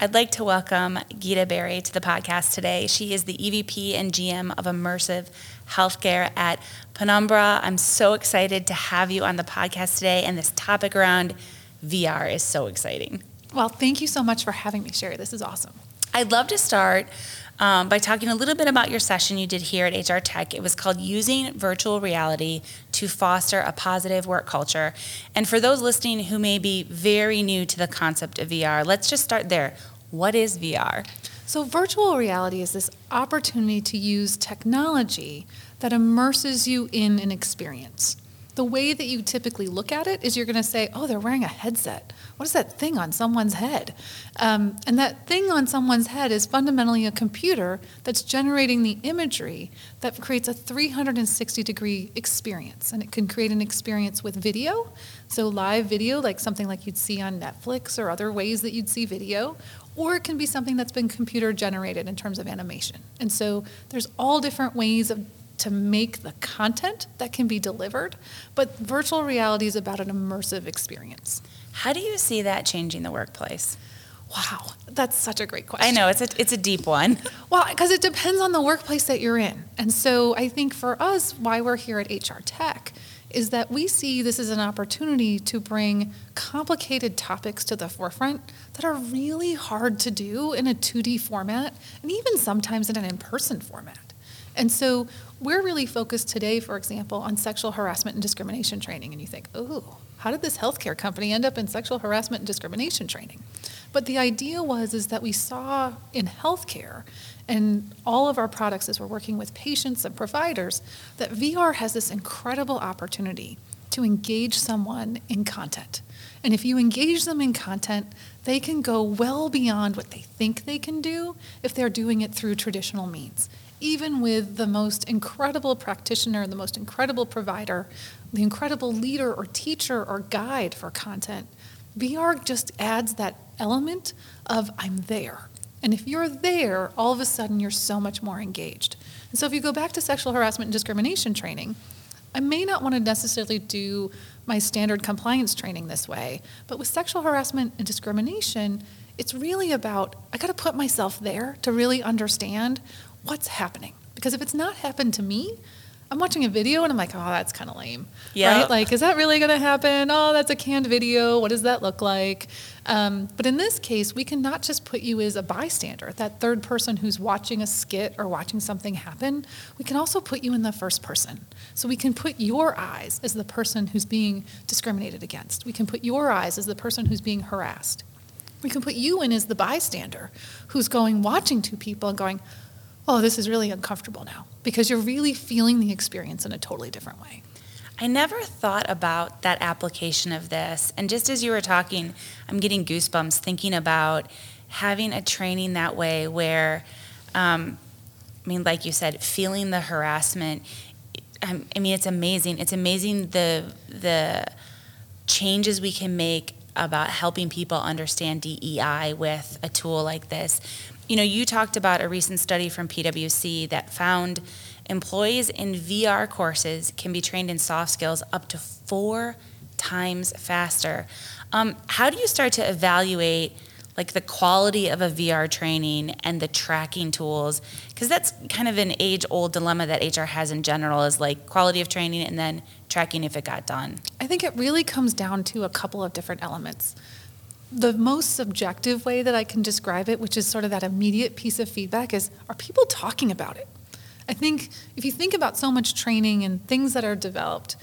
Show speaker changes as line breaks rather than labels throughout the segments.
I'd like to welcome Gita Berry to the podcast today. She is the EVP and GM of Immersive Healthcare at Penumbra. I'm so excited to have you on the podcast today, and this topic around VR is so exciting.
Well, thank you so much for having me, Shari. This is awesome.
I'd love to start um, by talking a little bit about your session you did here at HR Tech. It was called Using Virtual Reality to Foster a Positive Work Culture. And for those listening who may be very new to the concept of VR, let's just start there. What is VR?
So, virtual reality is this opportunity to use technology that immerses you in an experience the way that you typically look at it is you're going to say, oh, they're wearing a headset. What is that thing on someone's head? Um, and that thing on someone's head is fundamentally a computer that's generating the imagery that creates a 360 degree experience. And it can create an experience with video, so live video, like something like you'd see on Netflix or other ways that you'd see video, or it can be something that's been computer generated in terms of animation. And so there's all different ways of to make the content that can be delivered, but virtual reality is about an immersive experience.
How do you see that changing the workplace?
Wow, that's such a great question.
I know it's a it's a deep one.
Well, because it depends on the workplace that you're in, and so I think for us, why we're here at HR Tech is that we see this as an opportunity to bring complicated topics to the forefront that are really hard to do in a 2D format, and even sometimes in an in-person format. And so we're really focused today, for example, on sexual harassment and discrimination training. And you think, oh, how did this healthcare company end up in sexual harassment and discrimination training? But the idea was is that we saw in healthcare and all of our products as we're working with patients and providers that VR has this incredible opportunity to engage someone in content. And if you engage them in content, they can go well beyond what they think they can do if they're doing it through traditional means even with the most incredible practitioner, the most incredible provider, the incredible leader or teacher or guide for content, VR just adds that element of I'm there. And if you're there, all of a sudden you're so much more engaged. And so if you go back to sexual harassment and discrimination training, I may not want to necessarily do my standard compliance training this way, but with sexual harassment and discrimination, it's really about I got to put myself there to really understand what's happening? Because if it's not happened to me, I'm watching a video and I'm like, oh, that's kind of lame. Yeah. Right? Like, is that really going to happen? Oh, that's a canned video. What does that look like? Um, but in this case, we can not just put you as a bystander, that third person who's watching a skit or watching something happen. We can also put you in the first person. So we can put your eyes as the person who's being discriminated against. We can put your eyes as the person who's being harassed. We can put you in as the bystander who's going, watching two people and going, oh, this is really uncomfortable now because you're really feeling the experience in a totally different way.
I never thought about that application of this. And just as you were talking, I'm getting goosebumps thinking about having a training that way where, um, I mean, like you said, feeling the harassment. I mean, it's amazing. It's amazing the the changes we can make about helping people understand DEI with a tool like this you know, you talked about a recent study from PwC that found employees in VR courses can be trained in soft skills up to four times faster. Um, how do you start to evaluate like the quality of a VR training and the tracking tools? Because that's kind of an age-old dilemma that HR has in general is like quality of training and then tracking if it got done.
I think it really comes down to a couple of different elements the most subjective way that I can describe it, which is sort of that immediate piece of feedback, is are people talking about it? I think if you think about so much training and things that are developed,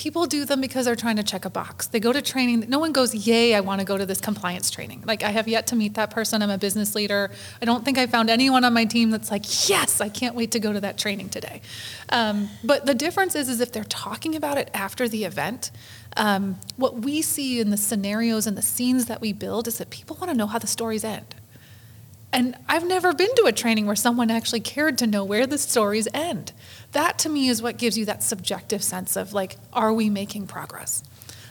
people do them because they're trying to check a box. They go to training. No one goes, Yay, I want to go to this compliance training. Like, I have yet to meet that person. I'm a business leader. I don't think I found anyone on my team that's like, Yes, I can't wait to go to that training today. Um, but the difference is, is if they're talking about it after the event, um, what we see in the scenarios and the scenes that we build is that people want to know how the stories end. And I've never been to a training where someone actually cared to know where the stories end. That to me is what gives you that subjective sense of like, are we making progress?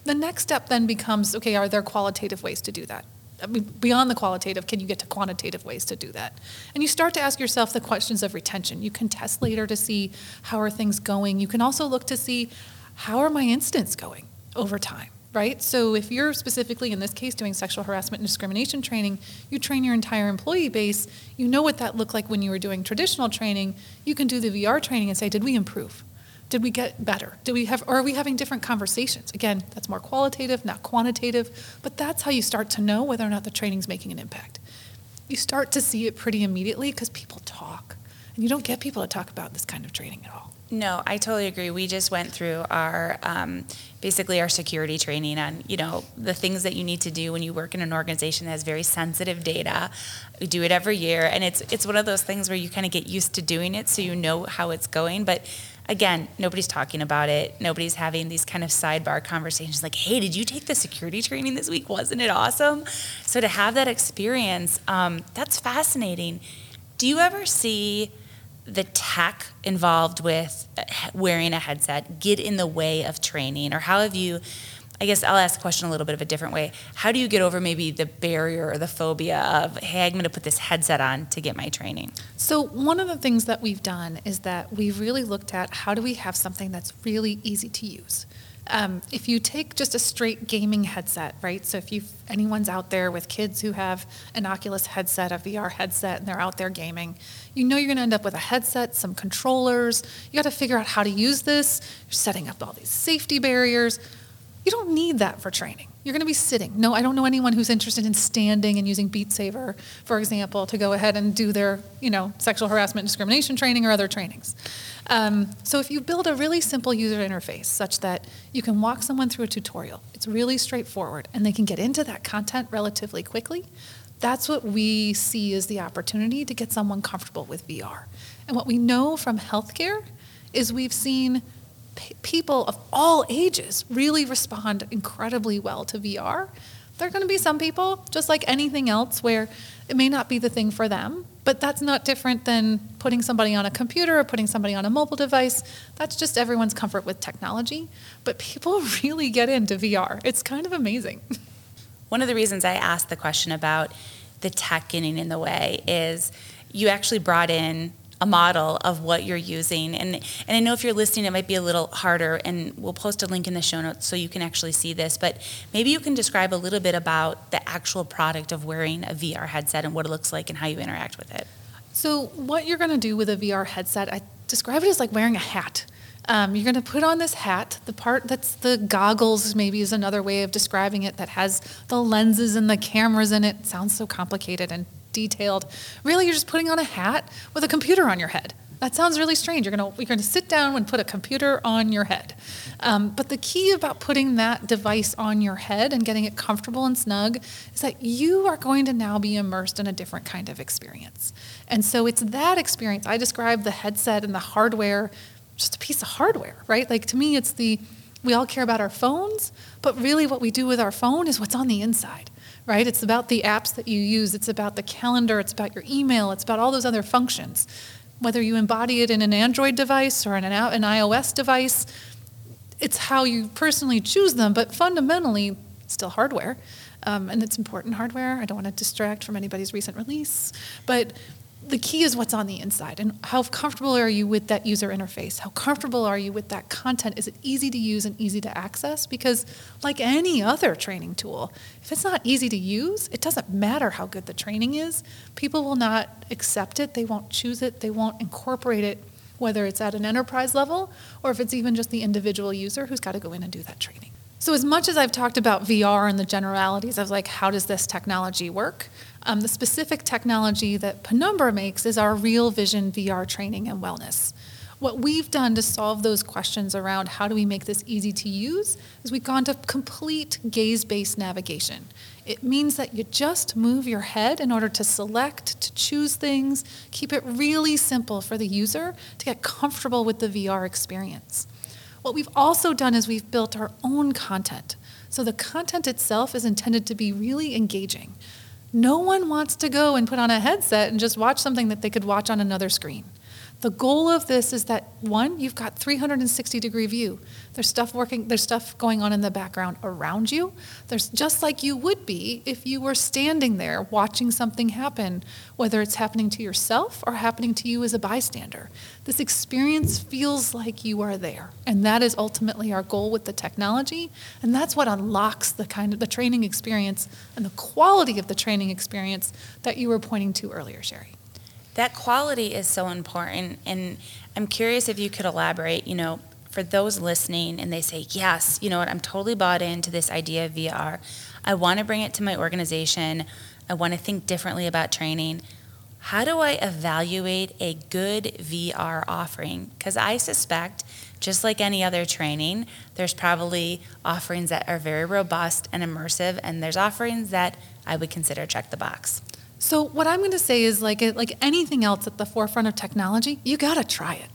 The next step then becomes okay, are there qualitative ways to do that? I mean, beyond the qualitative, can you get to quantitative ways to do that? And you start to ask yourself the questions of retention. You can test later to see how are things going. You can also look to see how are my incidents going over time right? So if you're specifically in this case doing sexual harassment and discrimination training, you train your entire employee base, you know what that looked like when you were doing traditional training, you can do the VR training and say, did we improve? Did we get better? Did we have or are we having different conversations? Again, that's more qualitative, not quantitative, but that's how you start to know whether or not the training's making an impact. You start to see it pretty immediately because people talk. And you don't get people to talk about this kind of training at all.
No, I totally agree. We just went through our um, basically our security training on you know the things that you need to do when you work in an organization that has very sensitive data. We do it every year, and it's it's one of those things where you kind of get used to doing it, so you know how it's going. But again, nobody's talking about it. Nobody's having these kind of sidebar conversations like, "Hey, did you take the security training this week? Wasn't it awesome?" So to have that experience, um, that's fascinating. Do you ever see? The tech involved with wearing a headset get in the way of training? Or how have you, I guess I'll ask the question a little bit of a different way. How do you get over maybe the barrier or the phobia of, hey, I'm going to put this headset on to get my training?
So, one of the things that we've done is that we've really looked at how do we have something that's really easy to use. Um, if you take just a straight gaming headset, right? So if you anyone's out there with kids who have an Oculus headset, a VR headset, and they're out there gaming, you know you're going to end up with a headset, some controllers. You got to figure out how to use this. You're setting up all these safety barriers. You don't need that for training. You're going to be sitting. No, I don't know anyone who's interested in standing and using Beat Saber, for example, to go ahead and do their, you know, sexual harassment, discrimination training or other trainings. Um, so if you build a really simple user interface such that you can walk someone through a tutorial, it's really straightforward, and they can get into that content relatively quickly, that's what we see as the opportunity to get someone comfortable with VR. And what we know from healthcare is we've seen people of all ages really respond incredibly well to VR. There are going to be some people, just like anything else, where it may not be the thing for them, but that's not different than putting somebody on a computer or putting somebody on a mobile device. That's just everyone's comfort with technology. But people really get into VR. It's kind of amazing.
One of the reasons I asked the question about the tech getting in the way is you actually brought in a model of what you're using. And, and I know if you're listening, it might be a little harder, and we'll post a link in the show notes so you can actually see this. But maybe you can describe a little bit about the actual product of wearing a VR headset and what it looks like and how you interact with it.
So, what you're going to do with a VR headset, I describe it as like wearing a hat. Um, you're going to put on this hat. The part that's the goggles, maybe, is another way of describing it, that has the lenses and the cameras in it. it sounds so complicated and detailed. Really, you're just putting on a hat with a computer on your head. That sounds really strange. You're gonna, you're gonna sit down and put a computer on your head. Um, but the key about putting that device on your head and getting it comfortable and snug is that you are going to now be immersed in a different kind of experience. And so it's that experience. I describe the headset and the hardware, just a piece of hardware, right? Like to me, it's the, we all care about our phones, but really what we do with our phone is what's on the inside right? It's about the apps that you use, it's about the calendar, it's about your email, it's about all those other functions. Whether you embody it in an Android device or in an, an iOS device, it's how you personally choose them, but fundamentally, still hardware. Um, and it's important hardware. I don't want to distract from anybody's recent release, but the key is what's on the inside. And how comfortable are you with that user interface? How comfortable are you with that content? Is it easy to use and easy to access? Because like any other training tool if it's not easy to use it doesn't matter how good the training is. People will not accept it. They won't choose it. They won't incorporate it whether it's at an enterprise level or if it's even just the individual user who's got to go in and do that training. So, as much as I've talked about VR and the generalities of like how does this technology work, um, the specific technology that Penumbra makes is our Real Vision VR training and wellness. What we've done to solve those questions around how do we make this easy to use is we've gone to complete gaze based navigation. It means that you just move your head in order to select, to choose things, keep it really simple for the user to get comfortable with the VR experience. What we've also done is we've built our own content. So the content itself is intended to be really engaging. No one wants to go and put on a headset and just watch something that they could watch on another screen. The goal of this is that one, you've got 360 degree view. There's stuff working, there's stuff going on in the background around you. There's just like you would be if you were standing there watching something happen, whether it's happening to yourself or happening to you as a bystander. This experience feels like you are there. And that is ultimately our goal with the technology. And that's what unlocks the kind of the training experience and the quality of the training experience that you were pointing to earlier, Shari
that quality is so important and i'm curious if you could elaborate you know for those listening and they say yes you know what i'm totally bought into this idea of vr i want to bring it to my organization. I want to think differently about training. How do i evaluate a good vr offering? Because i suspect just like any other training there's probably offerings that are very robust and immersive and there's offerings that i would consider check the box
so what I'm going to say is like like anything else at the forefront of technology, you got to try it.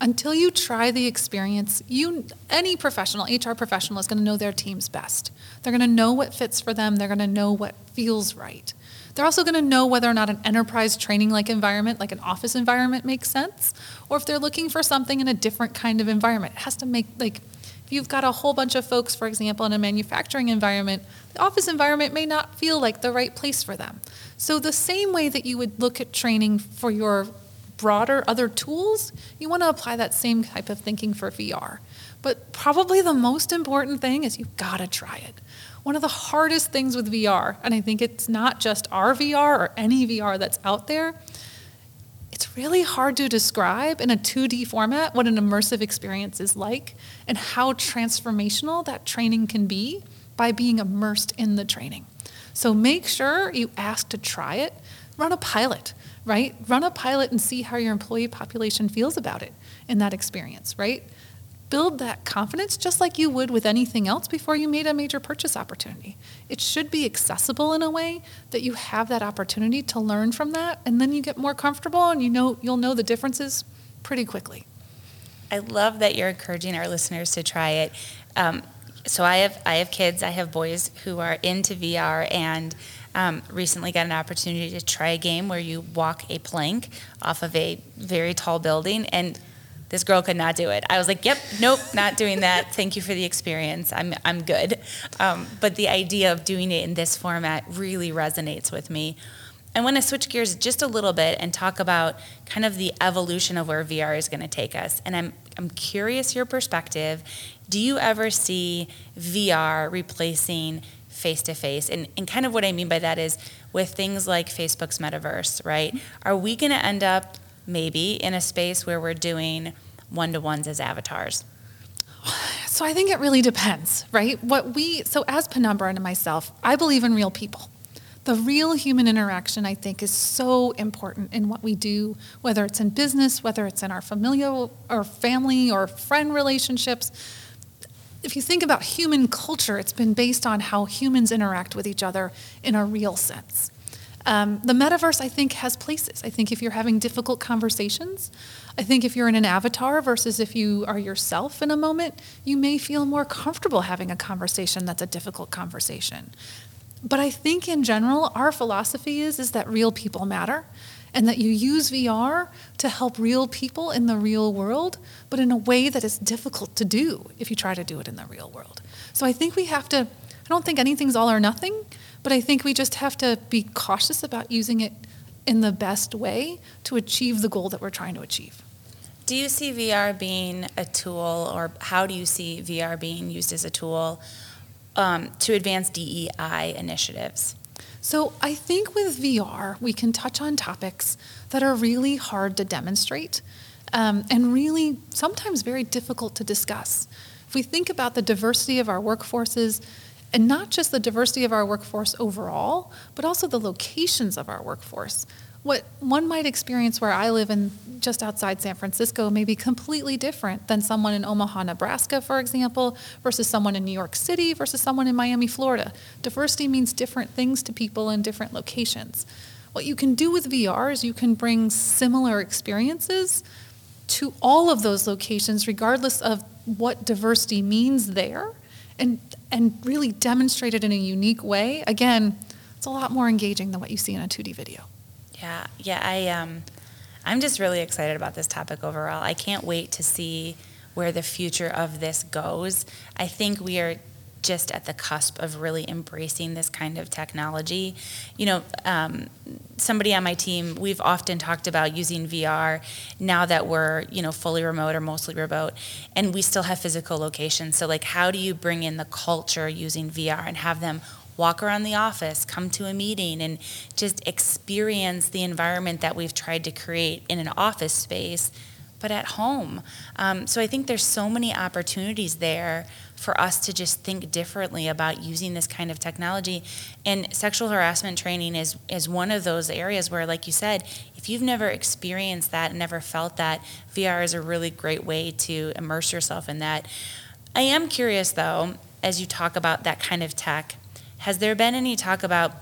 Until you try the experience, you any professional, HR professional is going to know their teams best. They're going to know what fits for them, they're going to know what feels right. They're also going to know whether or not an enterprise training like environment, like an office environment makes sense, or if they're looking for something in a different kind of environment. It has to make like you've got a whole bunch of folks, for example, in a manufacturing environment, the office environment may not feel like the right place for them. So, the same way that you would look at training for your broader other tools, you want to apply that same type of thinking for VR. But probably the most important thing is you've got to try it. One of the hardest things with VR, and I think it's not just our VR or any VR that's out there, really hard to describe in a 2D format what an immersive experience is like and how transformational that training can be by being immersed in the training. So make sure you ask to try it. Run a pilot, right? Run a pilot and see how your employee population feels about it in that experience, right? Build that confidence just like you would with anything else before you made a major purchase opportunity. It should be accessible in a way that you have that opportunity to learn from that and then you get more comfortable and you know you'll know the differences pretty quickly.
I love that you're encouraging our listeners to try it. Um, so I have I have kids. I have boys who are into VR and um, recently got an opportunity to try a game where you walk a plank off of a very tall building and this girl could not do it. I was like, yep, nope, not doing that. Thank you for the experience. I'm, I'm good. Um, but the idea of doing it in this format really resonates with me. I want to switch gears just a little bit and talk about kind of the evolution of where VR is going to take us. And I'm, I'm curious your perspective. Do you ever see VR replacing face to face? And and kind of what I mean by that is with things like Facebook's metaverse, right? Are we going to end up maybe in a space where we're doing one to ones as avatars?
So I think it really depends, right? What we so as Penumbra and myself, I believe in real people. The real human interaction, I think, is so important in what we do, whether it's in business, whether it's in our familial or family or friend relationships. If you think about human culture, it's been based on how humans interact with each other in a real sense. Um, the metaverse, I think, has places. I think if you're having difficult conversations, I think if you're in an avatar versus if you are yourself in a moment, you may feel more comfortable having a conversation that's a difficult conversation. But I think in general, our philosophy is, is that real people matter and that you use VR to help real people in the real world, but in a way that is difficult to do if you try to do it in the real world. So I think we have to, don't think anything's all or nothing. But I think we just have to be cautious about using it in the best way to achieve the goal that we're trying to achieve.
Do you see VR being a tool, or how do you see VR being used as a tool um, to advance DEI initiatives?
So I think with VR, we can touch on topics that are really hard to demonstrate um, and really sometimes very difficult to discuss. If we think about the diversity of our workforces, and not just the diversity of our workforce overall, but also the locations of our workforce. What one might experience where I live in just outside San Francisco may be completely different than someone in Omaha, Nebraska, for example, versus someone in New York City versus someone in Miami, Florida. Diversity means different things to people in different locations. What you can do with VR is you can bring similar experiences to all of those locations, regardless of what diversity means there and and really demonstrate it in a unique way. Again, It's a lot more engaging than what you see in a 2D video.
Yeah, yeah, I um, I'm just really excited about this topic overall. I can't wait to see where the future of this goes. I think we are just at the cusp of really embracing this kind of technology. You know, um, somebody on my team, we've often talked about using VR now that we're, you know, fully remote or mostly remote, and we still have physical locations. So, like, how do you bring in the culture using VR and have them walk around the office, come to a meeting, and just experience the environment that we've tried to create in an office space? But at home. Um, so I think there's so many opportunities there for us to just think differently about using this kind of technology. And sexual harassment training is, is one of those areas where, like you said, if you've never experienced that and never felt that, VR is a really great way to immerse yourself in that. I am curious though, as you talk about that kind of tech, has there been any talk about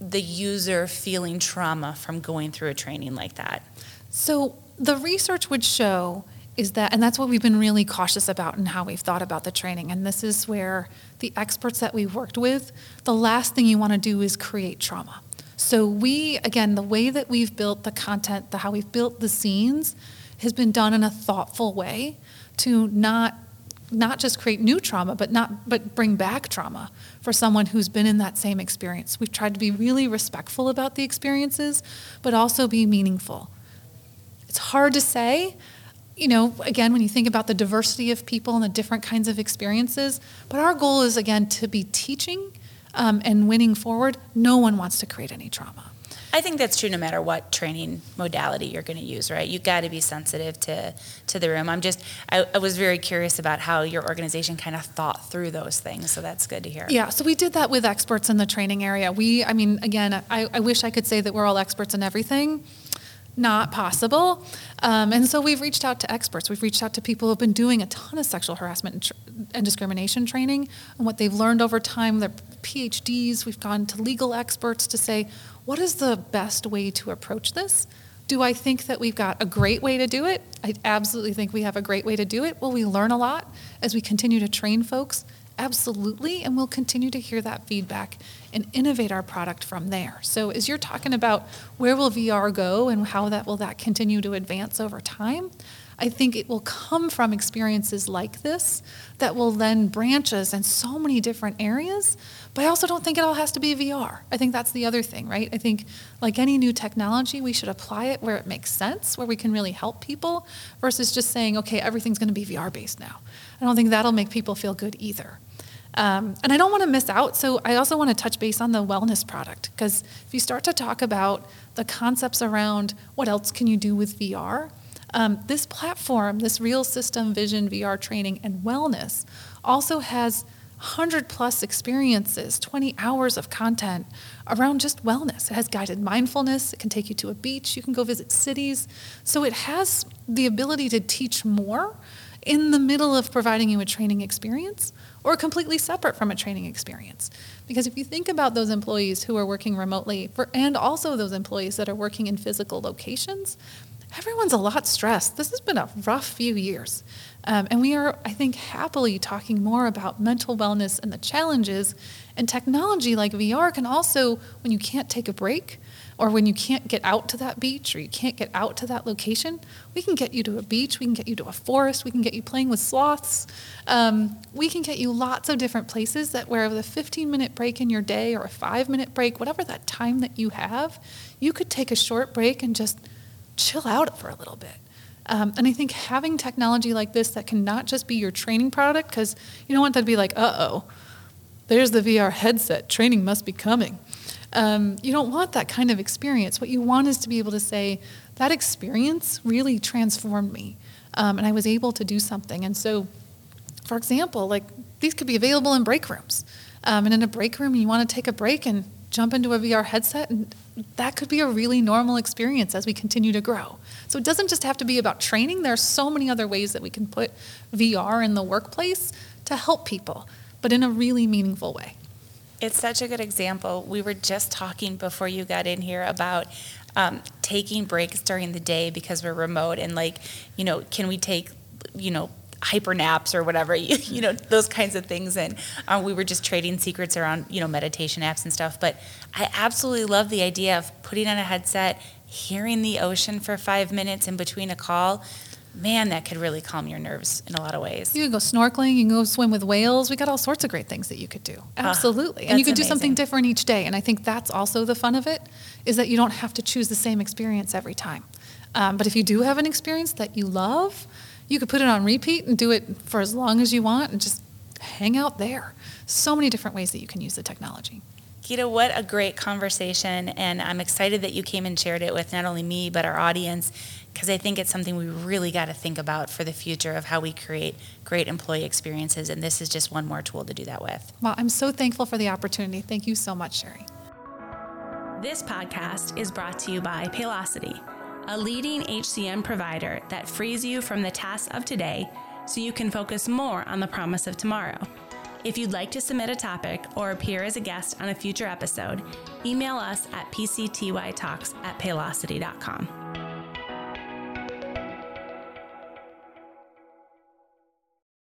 the user feeling trauma from going through a training like that?
So the research would show is that, and that's what we've been really cautious about and how we've thought about the training. And this is where the experts that we've worked with, the last thing you want to do is create trauma. So we, again, the way that we've built the content, the how we've built the scenes, has been done in a thoughtful way to not not just create new trauma, but not but bring back trauma for someone who's been in that same experience. We've tried to be really respectful about the experiences, but also be meaningful. It's hard to say, you know, again, when you think about the diversity of people and the different kinds of experiences, but our goal is, again, to be teaching um, and winning forward. No one wants to create any trauma.
I think that's true no matter what training modality you're going to use, right? You've got to be sensitive to, to the room. I'm just, I, I, was very curious about how your organization kind of thought through those things, so that's good to hear.
Yeah, so we did that with experts in the training area. We, I mean, again, I, I wish I could say that we're all experts in everything not possible. Um, and so we've reached out to experts. We've reached out to people who have been doing a ton of sexual harassment and, tr- and discrimination training and what they've learned over time, their PhDs. We've gone to legal experts to say, what is the best way to approach this? Do I think that we've got a great way to do it? I absolutely think we have a great way to do it. Will we learn a lot as we continue to train folks? Absolutely, and we'll continue to hear that feedback and innovate our product from there. So as you're talking about where will VR go and how that will that continue to advance over time, I think it will come from experiences like this that will then branch us in so many different areas. But I also don't think it all has to be VR. I think that's the other thing, right? I think, like any new technology, we should apply it where it makes sense, where we can really help people, versus just saying, okay, everything's going to be VR based now. I don't think that'll make people feel good either. Um, and I don't want to miss out, so I also want to touch base on the wellness product because if you start to talk about the concepts around what else can you do with VR, um, this platform, this Real System Vision VR training and wellness, also has 100 plus experiences, 20 hours of content around just wellness. It has guided mindfulness, it can take you to a beach, you can go visit cities. So it has the ability to teach more in the middle of providing you a training experience or completely separate from a training experience. Because if you think about those employees who are working remotely for, and also those employees that are working in physical locations, everyone's a lot stressed. This has been a rough few years. Um, and we are, I think, happily talking more about mental wellness and the challenges. And technology like VR can also, when you can't take a break, or when you can't get out to that beach or you can't get out to that location, we can get you to a beach, we can get you to a forest, we can get you playing with sloths. Um, we can get you lots of different places that where a 15 minute break in your day or a five minute break, whatever that time that you have, you could take a short break and just chill out for a little bit. Um, and I think having technology like this that can not just be your training product, because you don't want that to be like, uh oh, there's the VR headset, training must be coming. Um, you don't want that kind of experience. What you want is to be able to say, that experience really transformed me. Um, and I was able to do something. And so, for example, like these could be available in break rooms. Um, and in a break room, you want to take a break and jump into a VR headset, and that could be a really normal experience as we continue to grow. So it doesn't just have to be about training. There are so many other ways that we can put VR in the workplace to help people, but in a really meaningful way.
It's such a good example. We were just talking before you got in here about um, taking breaks during the day because we're remote and like, you know, can we take, you know, hyper naps or whatever, you, you know, those kinds of things. And uh, we were just trading secrets around, you know, meditation apps and stuff. But I absolutely love the idea of putting on a headset, hearing the ocean for five minutes in between a call. Man, that could really calm your nerves in a lot of ways.
You can go snorkeling, you can go swim with whales. We got all sorts of great things that you could do. Absolutely. and you
that's
could do something different each day. And I think that's also the fun of it, is that you don't have to choose the same experience every time. Um, but if you do have an experience that you love, you could put it on repeat and do it for as long as you want and just hang out there. So many different ways that you can use the technology.
Gita, what a great conversation. And I'm excited that you came and shared it with not only me, but our audience, because I think it's something we really got to think about for the future of how we create great employee experiences. And this is just one more tool to do that with.
Well, I'm so thankful for the opportunity. Thank you so much, Shari.
This podcast is brought to you by Paylocity, a leading HCM provider that frees you from the tasks of today so you can focus more on the promise of tomorrow. If you'd like to submit a topic or appear as a guest on a future episode, email us at pctytalks at paylocity.com.